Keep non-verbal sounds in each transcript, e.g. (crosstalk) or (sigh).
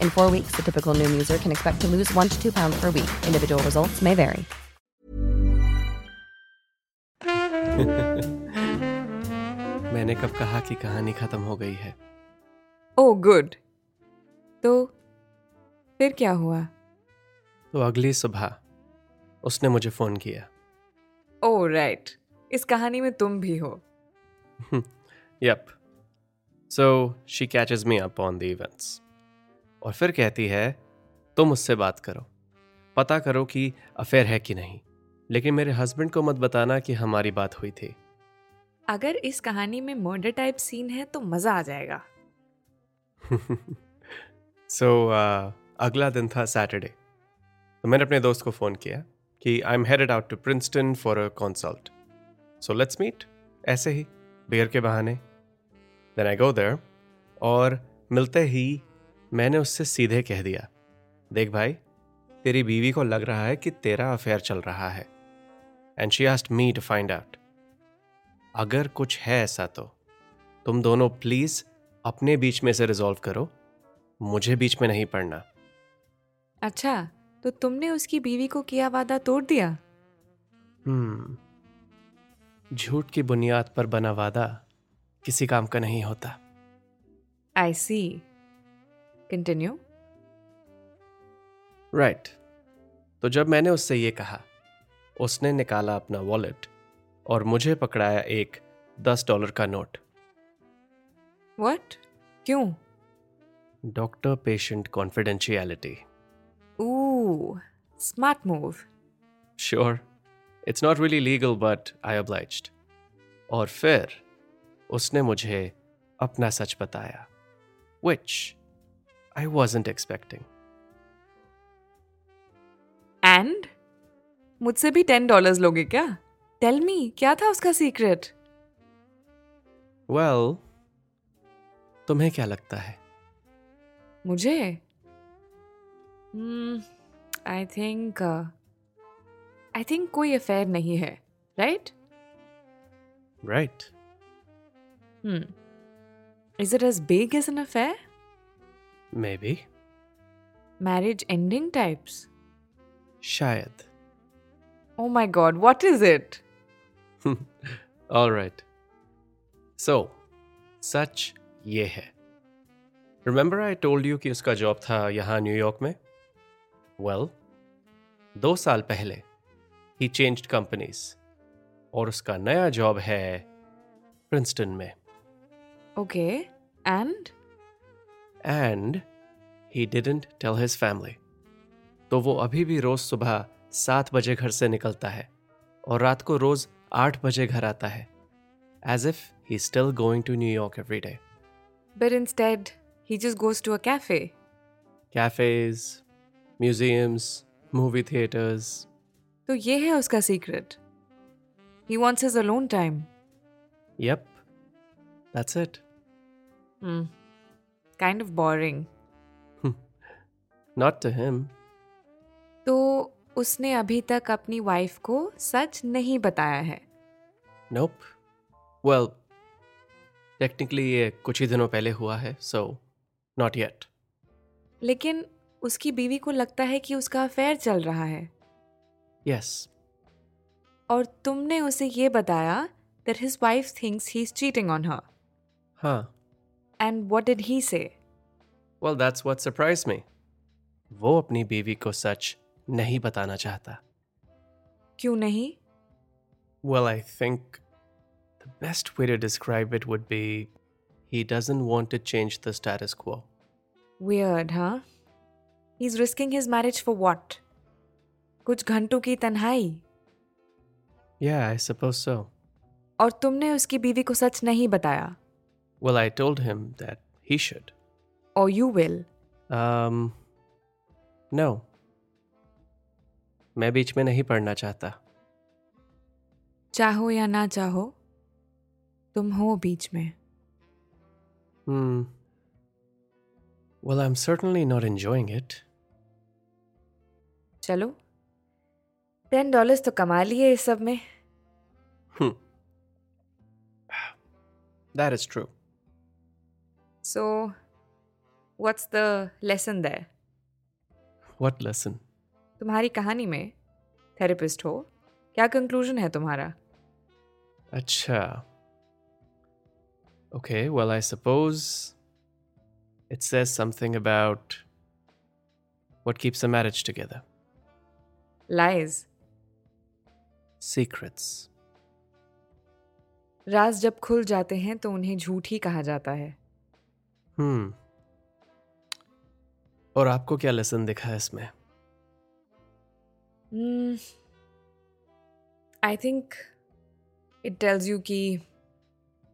In four weeks, the typical Noom user can expect to lose one to two pounds per week. Individual results may vary. मैंने कब कहा कि कहानी खत्म हो गई है ओह गुड तो फिर क्या हुआ तो अगली सुबह उसने मुझे फ़ोन किया ओह राइट right. इस कहानी में तुम भी हो yup so she catches me up on the events और फिर कहती है तुम उससे बात करो। पता करो कि अफेयर है कि नहीं। लेकिन मेरे हस्बैंड को मत बताना कि हमारी बात हुई थी। अगर इस कहानी में मर्डर टाइप सीन है तो मज़ा आ जाएगा। सो (laughs) so, uh, अगला दिन था सैटरडे तो मैंने अपने दोस्त को फ़ोन किया कि I am headed out to Princeton for a consult so let's meet ऐसे ही बियर के बहाने। देन आई गो देयर और मिलते ही मैंने उससे सीधे कह दिया देख भाई तेरी बीवी को लग रहा है कि तेरा अफेयर चल रहा है and she asked me to find out अगर कुछ है ऐसा तो तुम दोनों प्लीज़ अपने बीच में से रिजॉल्व करो मुझे बीच में नहीं पड़ना. अच्छा तो तुमने उसकी बीवी को किया वादा तोड़ दिया? हम्म झूठ की बुनियाद पर बना वादा किसी काम का नहीं होता। आई सी कंटिन्यू राइट तो जब मैंने उससे ये कहा उसने निकाला अपना वॉलेट और मुझे पकड़ाया एक दस डॉलर का नोट व्हाट क्यों? Doctor patient confidentiality Ooh, smart move. Sure, it's not really legal, but I obliged. और फिर उसने मुझे अपना सच बताया which I wasn't expecting. And मुझसे भी टेन डॉलर्स लोगे क्या? टेल मी क्या था उसका सीक्रेट Well, तुम्हें क्या लगता है? मुझे? आई थिंक आई थिंक कोई अफेयर नहीं है right Right. Hmm is it as big as an affair Maybe. Marriage ending types शायद। ओ my God what is it All right. So, सच ये है। रिमेंबर आई टोल्ड यू कि उसका job था यहाँ न्यूयॉर्क में? वेल दो साल पहले ही चेंज्ड कंपनीज़ और उसका नया जॉब है प्रिंसटन में। Okay and and he didn't tell his family तो वो अभी भी रोज सुबह सात बजे घर से निकलता है और रात को रोज आठ बजे घर आता है as if he still going to New York every day but instead he just goes to a cafe cafes museums movie theatres तो ये है उसका secret he wants his alone time yup that's it kind of boring not to him तो उसने अभी तक अपनी wife को सच नहीं बताया है। नोप वेल टेक्निकली ये कुछ ही दिनों पहले हुआ है सो नॉट येट लेकिन उसकी बीवी को लगता है कि उसका अफेयर चल रहा है। यस और तुमने उसे ये बताया that his wife thinks he is cheating on her हाँ। And what did he say well that's what surprise me वो अपनी बीवी को सच नहीं बताना चाहता क्यों नहीं Well, I think the best way to describe it would be he doesn't want to change the status quo. Weird, huh? He's risking his marriage for what? कुछ घंटों की तन्हाई Yeah, I suppose so. और तुमने उसकी बीवी को सच नहीं बताया Well, I told him that he should. और यू विल Um, no. मैं बीच में नहीं पढ़ना चाहता चाहो या ना चाहो तुम हो बीच में Hmm. Well, I'm certainly not enjoying it. चलो टेन डॉलर्स तो कमा लिए इस सब में Hmm. That is true. So, what's the lesson there? What lesson? तुम्हारी कहानी में थेरेपिस्ट हो क्या कंक्लूजन है तुम्हारा? अच्छा। Okay well I suppose it says something about what keeps a marriage together lies secrets राज जब खुल जाते हैं तो उन्हें झूठ ही कहा जाता है। Hmm. और आपको क्या लेसन दिखा है इसमें I think it tells you कि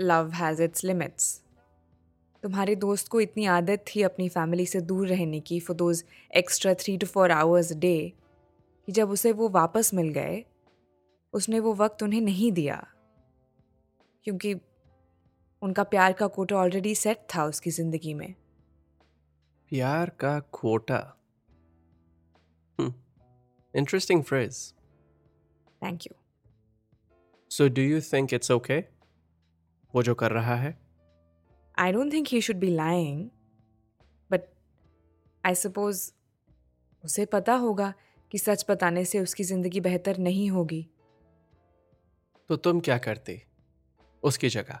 लव हैज़ इट्स लिमिट्स तुम्हारे दोस्त को इतनी आदत थी अपनी फैमिली से दूर रहने की for those extra three to four hours day कि जब उसे वो वापस मिल गए, उसने वो वक्त उन्हें नहीं दिया। क्योंकि उनका प्यार का कोटा ऑलरेडी सेट था उसकी ज़िंदगी में प्यार का Hmm. Interesting phrase. Thank you So, do you think it's okay? वो जो कर रहा है I don't think he should be lying but I suppose उसे पता होगा कि सच बताने से उसकी ज़िंदगी बेहतर नहीं होगी तो तुम क्या करती उसकी जगह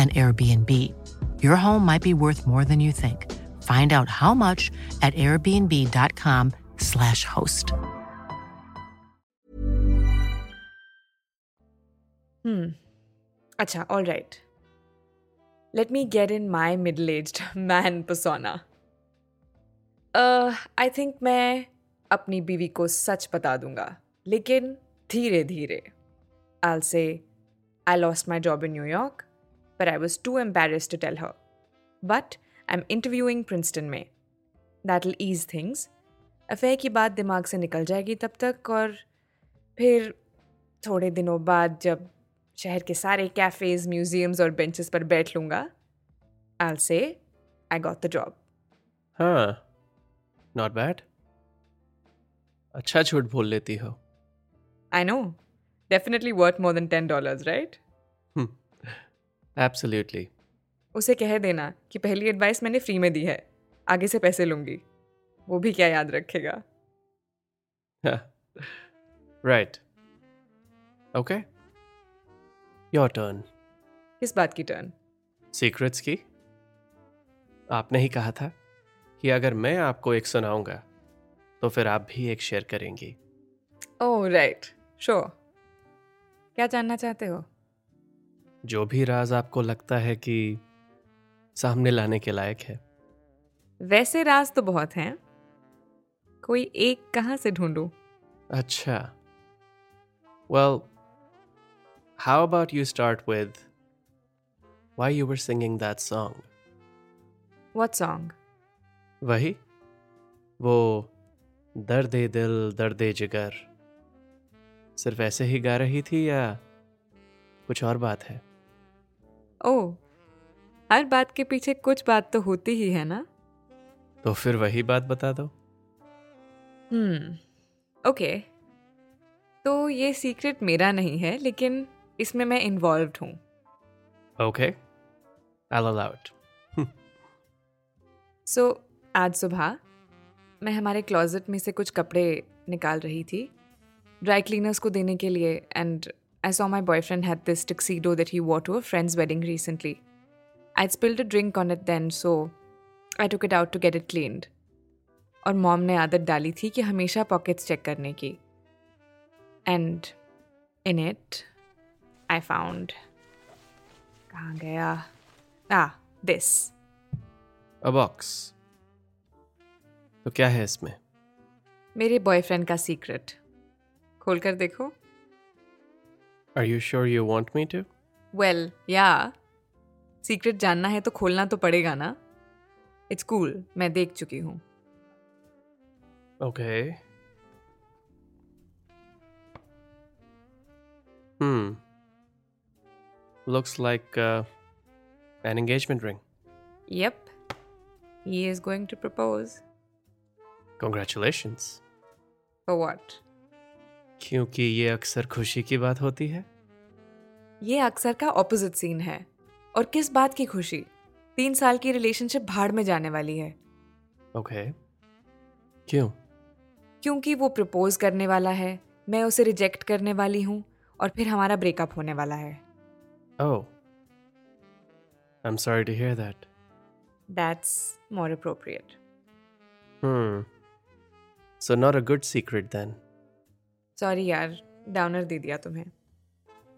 an Airbnb. Your home might be worth more than you think. Find out how much at airbnb.com/slash host. Hmm. अच्छा all right let me get in my middle aged (laughs) man persona. I think मैं अपनी बीवी को सच बता दूंगा लेकिन धीरे धीरे I'll say I lost my job in New York, But I was too embarrassed to tell her. But I'm interviewing Princeton में. That'll ease things. अफेयर की बात दिमाग से निकल जाएगी तब तक और फिर थोड़े दिनों बाद जब शहर के सारे कैफ़ेज़ म्यूजियम्स और बेंचेस पर बैठ लूँगा I'll say I got the job. हाँ नॉट बैड अच्छा झूठ बोल लेती हो I know. Definitely worth more than $10, right? Absolutely उसे कह देना कि पहली एडवाइस मैंने फ्री में दी है। आगे से पैसे लूँगी। वो भी क्या याद रखेगा? राइट ओके योर टर्न किस बात की टर्न सीक्रेट्स की? आपने ही कहा था कि अगर मैं आपको एक सुनाऊँगा तो फिर आप भी एक शेयर करेंगी। ओह राइट श्योर क्या जानना चाहते हो? जो भी राज आपको लगता है कि सामने लाने के लायक है। वैसे राज तो बहुत हैं। कोई एक कहाँ से ढूंढूं? अच्छा। Well how about you start with why you were singing that song what song वही वो दर्द दिल दर्द जिगर। सिर्फ़ ऐसे ही गा रही थी या कुछ और बात है? ओह हर बात के पीछे कुछ बात तो होती ही है ना? तो फिर वही बात बता दो। Hmm okay. तो ये सीक्रेट मेरा नहीं है लेकिन इसमें मैं इन्वॉल्व हूँ। Okay I allow it so आज सुबह मैं हमारे क्लोजेट में से कुछ कपड़े निकाल रही थी ड्राई क्लीनर्स को देने के लिए and I saw my boyfriend had this tuxedo that he wore to a friend's wedding recently. I'd spilled a drink on it then, so I took it out to get it cleaned. और mom ने आदत डाली थी कि हमेशा pockets check करने की and in it I found कहाँ गया आ दिस अ बॉक्स तो क्या है इसमें मेरे बॉयफ्रेंड का सीक्रेट खोल कर देखो Are you sure you want me to well या सीक्रेट जानना है तो खोलना तो पड़ेगा ना इट्स कूल मैं देख चुकी हूँ okay Hmm. Looks like uh, an engagement ring. Yep. He is going to propose. Congratulations. For what? क्योंकि ये अक्सर खुशी की बात होती है ये अक्सर का ऑपोजिट सीन है और किस बात की खुशी तीन साल की रिलेशनशिप भाड़ में जाने वाली है ओके okay. क्यों क्योंकि वो प्रपोज करने वाला है मैं उसे रिजेक्ट करने वाली हूँ और फिर हमारा ब्रेकअप होने वाला है Oh. I'm sorry to hear that. That's more appropriate Hmm. So, not a good secret then. Sorry यार डाउनर दे दिया तुम्हें।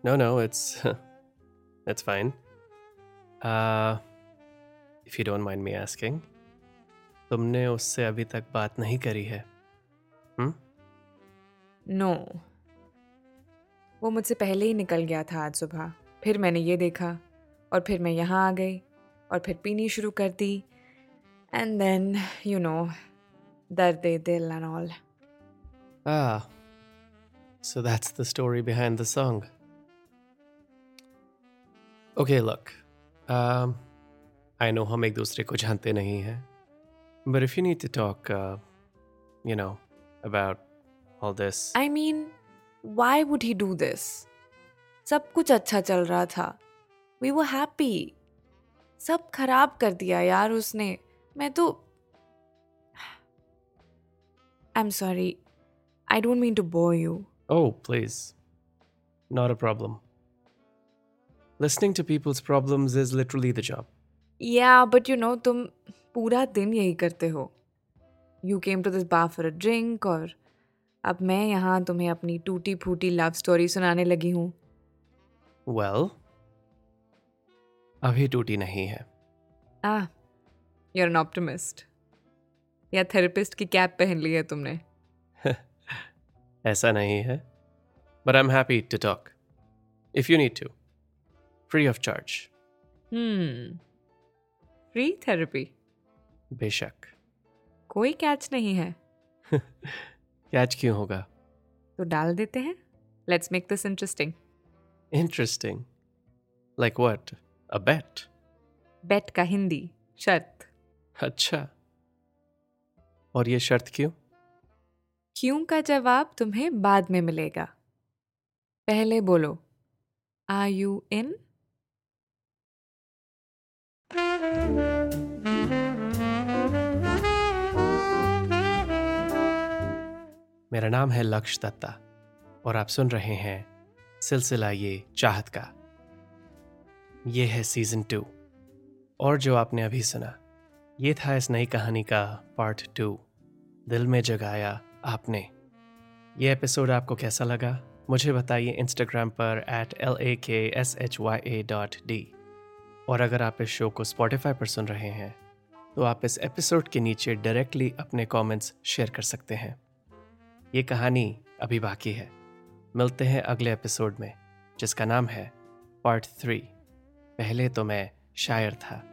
No, no, it's (laughs) it's fine. Uh, if you don't mind me asking, तुमने उससे अभी तक बात नहीं करी है? नो वो मुझसे पहले ही निकल गया था आज सुबह। फिर मैंने ये देखा और फिर मैं यहाँ आ गई और फिर पीनी शुरू कर दी। एंड देन यू नो दर्द दिल and all Ah, so that's the story behind the song. Okay, look. Um, I know हम एक दूसरे को जानते नहीं हैं, but if you need to talk, uh, you know, about all this, I mean why would he do this सब कुछ अच्छा चल रहा था वी वो हैप्पी सब खराब कर दिया यार उसने मैं तो I am sorry I don't mean to bore you Oh, please, not a problem. Listening to people's problems is literally the job. Yeah but you know तुम पूरा दिन यही करते हो। You came to this bar for a drink और अब मैं यहाँ तुम्हें अपनी टूटी फूटी लव स्टोरी सुनाने लगी हूँ। Well, अभी टूटी नहीं है। आ यूर एन ऑप्टिमिस्ट या थेरेपिस्ट की कैप पहन ली है तुमने। ऐसा नहीं है। But I am to talk. If you need to. Free of charge. Hmm free therapy बेशक। कोई कैच नहीं है। (laughs) कैच क्यों होगा? तो डाल देते हैं। Let's make this interesting interesting like what a bet bet का हिंदी। शर्त। अच्छा। और ये शर्त क्यों? क्यों का जवाब तुम्हें बाद में मिलेगा? पहले बोलो आर यू इन मेरा नाम है लक्ष्य दत्ता और आप सुन रहे हैं सिलसिला ये चाहत का। ये है सीज़न टू और जो आपने अभी सुना, ये था इस नई कहानी का पार्ट टू दिल में जगाया आपने। ये एपिसोड आपको कैसा लगा? मुझे बताइए इंस्टाग्राम पर at L A K S H Y A dot D और अगर आप इस शो को स्पॉटिफाई पर सुन रहे हैं तो आप इस एपिसोड के नीचे डायरेक्टली अपने कमेंट्स शेयर कर सकते हैं। ये कहानी अभी बाकी है। मिलते हैं अगले एपिसोड में, जिसका नाम है पार्ट थ्री पहले तो मैं शायर था।